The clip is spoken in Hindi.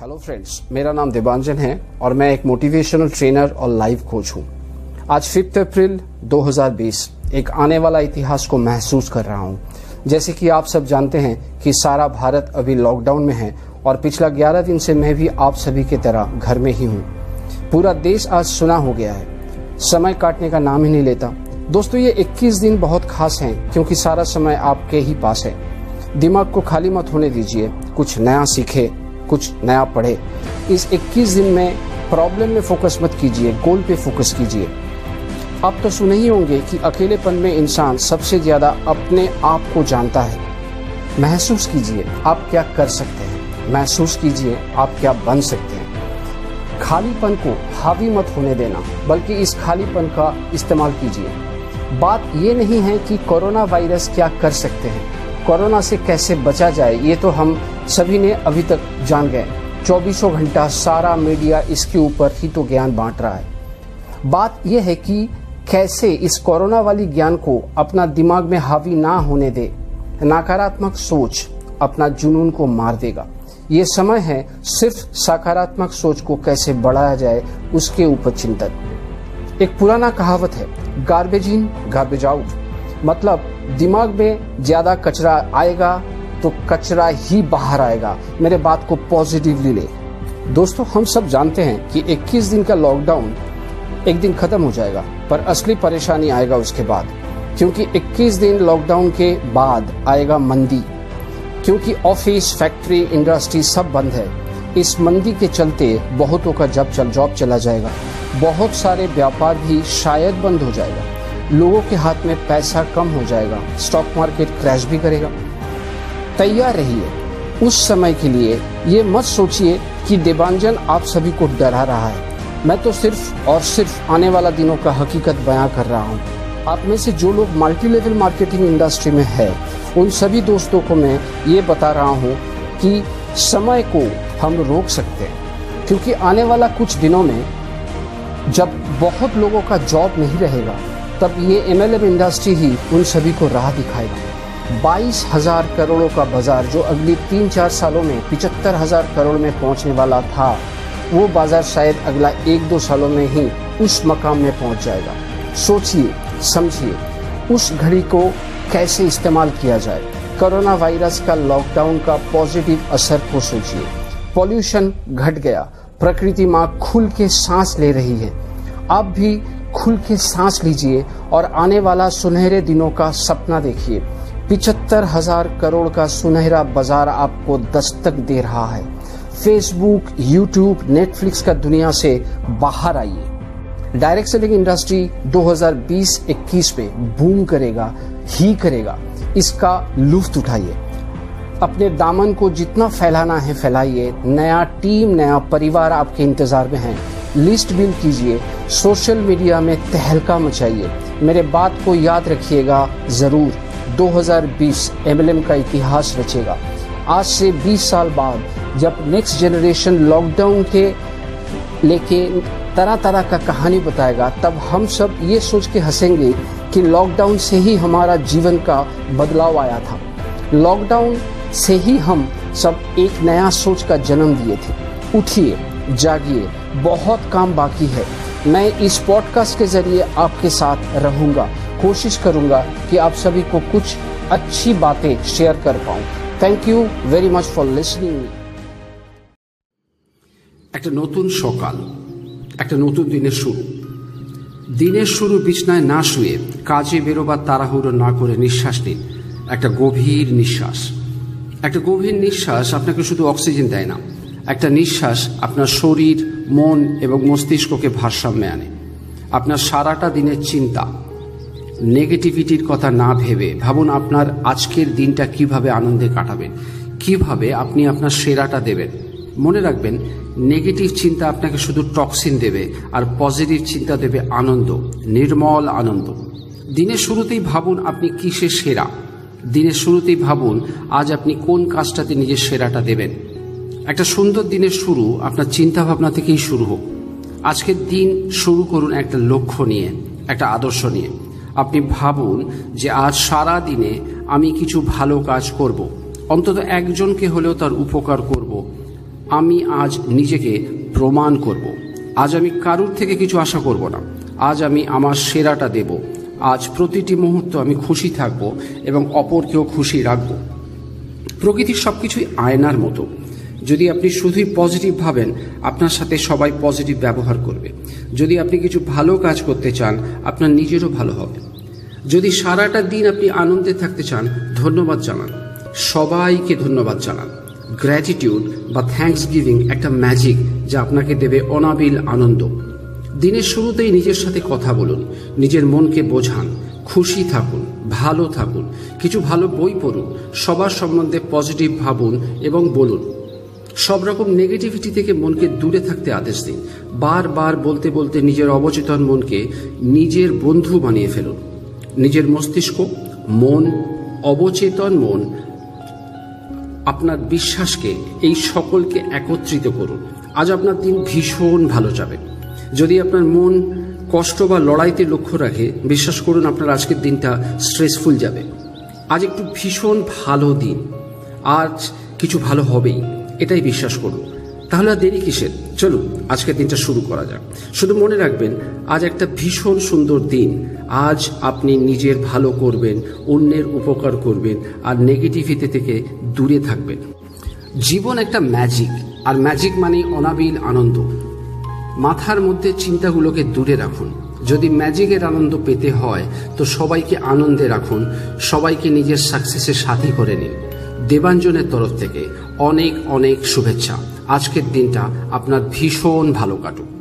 हेलो फ्रेंड्स मेरा नाम देवांजन है और मैं एक मोटिवेशनल ट्रेनर और लाइफ कोच हूँ। आज फिफ्थ अप्रैल 2020 एक आने वाला इतिहास को महसूस कर रहा हूँ। जैसे कि आप सब जानते हैं कि सारा भारत अभी लॉकडाउन में है और पिछला 11 दिन से मैं भी आप सभी की तरह घर में ही हूँ। पूरा देश आज सुना हो गया है। समय काटने का नाम ही नहीं लेता। दोस्तों, ये 21 दिन बहुत खास हैं, क्योंकि सारा समय आपके ही पास है। दिमाग को खाली मत होने दीजिए। कुछ नया सीखे कुछ नया पढ़े। इस 21 दिन में प्रॉब्लम में फोकस मत कीजिए गोल पे फोकस कीजिए। आप तो सुने ही होंगे कि अकेलेपन में इंसान सबसे ज़्यादा अपने आप को जानता है। महसूस कीजिए, आप क्या कर सकते हैं? महसूस कीजिए, आप क्या बन सकते हैं। खालीपन को हावी मत होने देना, बल्कि इस खालीपन का इस्तेमाल कीजिए। बात ये नहीं है कि कोरोना वायरस क्या कर सकते हैं, कोरोना से कैसे बचा जाए, ये तो हम सभी ने अभी तक जान गए। चौबीसों घंटा सारा मीडिया इसके ऊपर ही तो ज्ञान बांट रहा है। बात यह है कि कैसे इस कोरोना वाली ज्ञान को अपना दिमाग में हावी ना होने दे, नकारात्मक सोच अपना जुनून को मार देगा। ये समय है सिर्फ़ सकारात्मक सोच को कैसे बढ़ाया जाए उसके ऊपर चिंतन। एक पुराना कहावत है गार्बेज इन गार्बेज आउट मतलब दिमाग में ज़्यादा कचरा आएगा तो कचरा ही बाहर आएगा। मेरे बात को पॉजिटिवली ले। दोस्तों, हम सब जानते हैं कि 21 दिन का लॉकडाउन एक दिन खत्म हो जाएगा, पर असली परेशानी आएगा उसके बाद। क्योंकि 21 दिन लॉकडाउन के बाद आएगा मंदी। क्योंकि ऑफ़िस फैक्ट्री इंडस्ट्री सब बंद है। इस मंदी के चलते बहुतों का जब चल जॉब चला जाएगा। बहुत सारे व्यापार भी शायद बंद हो जाएगा। लोगों के हाथ में पैसा कम हो जाएगा। स्टॉक मार्केट क्रैश भी करेगा। तैयार रहिए। उस समय के लिए ये मत सोचिए कि देवांजन आप सभी को डरा रहा है। मैं तो सिर्फ़ और सिर्फ़ आने वाला दिनों का हकीकत बयां कर रहा हूँ। आप में से जो लोग मल्टी लेवल मार्केटिंग इंडस्ट्री में है, उन सभी दोस्तों को मैं ये बता रहा हूँ कि समय को हम रोक सकते हैं। क्योंकि आने वाला कुछ दिनों में जब बहुत लोगों का जॉब नहीं रहेगा, तब ये एमएलएम इंडस्ट्री ही उन सभी को राह दिखाएगा। बाईस हज़ार करोड़ों का बाज़ार जो अगली तीन चार सालों में पिचहत्तर हज़ार करोड़ में पहुँचने वाला था, वो बाज़ार शायद अगला एक दो सालों में ही उस मकाम में पहुँच जाएगा। सोचिए, समझिए, उस घड़ी को कैसे इस्तेमाल किया जाए। कोरोना वायरस का लॉकडाउन का पॉजिटिव असर को सोचिए। पॉल्यूशन घट गया, प्रकृति माँ खुल के सांस ले रही है। आप भी खुल के सांस लीजिए और आने वाला सुनहरे दिनों का सपना देखिए। पिछहत्तर हज़ार करोड़ का सुनहरा बाज़ार आपको दस्तक दे रहा है। फेसबुक यूट्यूब नेटफ्लिक्स का दुनिया से बाहर आइए। डायरेक्ट सेलिंग इंडस्ट्री 2020-21 में बूम करेगा, ही करेगा। इसका लुफ्त उठाइए। अपने दामन को जितना फैलाना है फैलाइए। नया टीम नया परिवार आपके इंतज़ार में है। लिस्ट बिल्ड कीजिए। सोशल मीडिया में तहलका मचाइए। मेरे बात को याद रखिएगा ज़रूर। 2020 एमएलएम का इतिहास रचेगा। आज से 20 साल बाद जब नेक्स्ट जनरेशन लॉकडाउन के लेके तरह तरह का कहानी बताएगा, तब हम सब ये सोच के हंसेंगे कि लॉकडाउन से ही हमारा जीवन का बदलाव आया था। लॉकडाउन से ही हम सब एक नया सोच का जन्म दिए थे। उठिए, जागिए, बहुत काम बाकी है। मैं इस पॉडकास्ट के ज़रिए आपके साथ रहूँगा। कोशिश करूंगा कि आप सभी को कुछ अच्छी बातें शेयर कर पाऊं thank you very much for listening একটা নতুন সকাল একটা নতুন দিনের শুরু দিনের শুরু বিছনায় না শুয়ে কাজে বেরোবার তাড়াহুড়ো না করে নিঃশ্বাস নিন একটা গভীর নিঃশ্বাস একটা গভীর নিঃশ্বাস আপনাকে শুধু অক্সিজেন দেয় না একটা নিঃশ্বাস আপনার শরীর মন এবং মস্তিষ্ককে ভারসাম্যে আনে আপনার সারাটা দিনের চিন্তা নেগেটিভিটির কথা না ভেবে ভাবুন আপনার আজকের দিনটা কীভাবে আনন্দে কাটাবেন, কীভাবে আপনি আপনার সেরাটা দেবেন। মনে রাখবেন, নেগেটিভ চিন্তা আপনাকে শুধু টক্সিন দেবে আর পজিটিভ চিন্তা দেবে আনন্দ, নির্মল আনন্দ। দিনের শুরুতেই ভাবুন আপনি কিসে সেরা। দিনের শুরুতেই ভাবুন আজ আপনি কোন কাজটাতে নিজের সেরাটা দেবেন। একটা সুন্দর দিনের শুরু আপনার চিন্তা ভাবনা থেকেই শুরু হোক। আজকের দিন শুরু করুন একটা লক্ষ্য নিয়ে, একটা আদর্শ নিয়ে। আপনি ভাবুন যে আজ সারা দিনে আমি কিছু ভালো কাজ করব। অন্তত একজনকে হলেও তার উপকার করব। আমি আজ নিজেকে প্রমাণ করব। আজ আমি কারুর থেকে কিছু আশা করব না। আজ আমি আমার সেরাটা দেব। আজ প্রতিটি মুহূর্ত আমি খুশি থাকব এবং অপরকেও খুশি রাখব। প্রকৃতির সবকিছুই আয়নার মতো। যদি আপনি শুধুই পজিটিভ ভাবেন, আপনার সাথে সবাই পজিটিভ ব্যবহার করবে। যদি আপনি কিছু ভালো কাজ করতে চান, আপনার নিজেরও ভালো হবে। যদি সারাটা দিন আপনি আনন্দে থাকতে চান, ধন্যবাদ জানান। সবাইকে ধন্যবাদ জানান। গ্র্যাটিটিউড বা থ্যাঙ্কস গিভিং একটা ম্যাজিক যা আপনাকে দেবে অনাবিল আনন্দ। দিনের শুরুতেই নিজের সাথে কথা বলুন, নিজের মনকে বোঝান, খুশি থাকুন, ভালো থাকুন, কিছু ভালো বই পড়ুন, সবার সম্বন্ধে পজিটিভ ভাবুন এবং বলুন। সব রকম নেগেটিভিটি থেকে মনকে দূরে থাকতে আদেশ দিন। বারবার বলতে বলতে নিজের অবচেতন মনকে নিজের বন্ধু বানিয়ে ফেলুন। নিজের মস্তিষ্ক, মন, অবচেতন মন, আপনার বিশ্বাসকে, এই সকলকে একত্রিত করুন। আজ আপনার দিন ভীষণ ভালো যাবে। যদি আপনার মন কষ্ট বা লড়াইতে লক্ষ্য রাখে, বিশ্বাস করুন আপনার আজকের দিনটা স্ট্রেসফুল যাবে। আজ একটু ভীষণ ভালো দিন। আজ কিছু ভালো হবেই। এটাই বিশ্বাস করুন। তাহলে আর দেরি কিসের? চলুন, আজকের দিনটা শুরু করা যাক। শুধু মনে রাখবেন, আজ একটা ভীষণ সুন্দর দিন। আজ আপনি নিজের ভালো করবেন, অন্যের উপকার করবেন, আর নেগেটিভিটি থেকে দূরে থাকবেন। জীবন একটা ম্যাজিক আর ম্যাজিক মানে অনাবিল আনন্দ। মাথার মধ্যে চিন্তাগুলোকে দূরে রাখুন। যদি ম্যাজিকের আনন্দ পেতে হয়, তো সবাইকে আনন্দে রাখুন, সবাইকে নিজের সাকসেসের সাথী করে নিন। দেবাঞ্জনের তরফ থেকে অনেক অনেক শুভেচ্ছা। আজকের দিনটা আপনার ভীষণ ভালো কাটুক।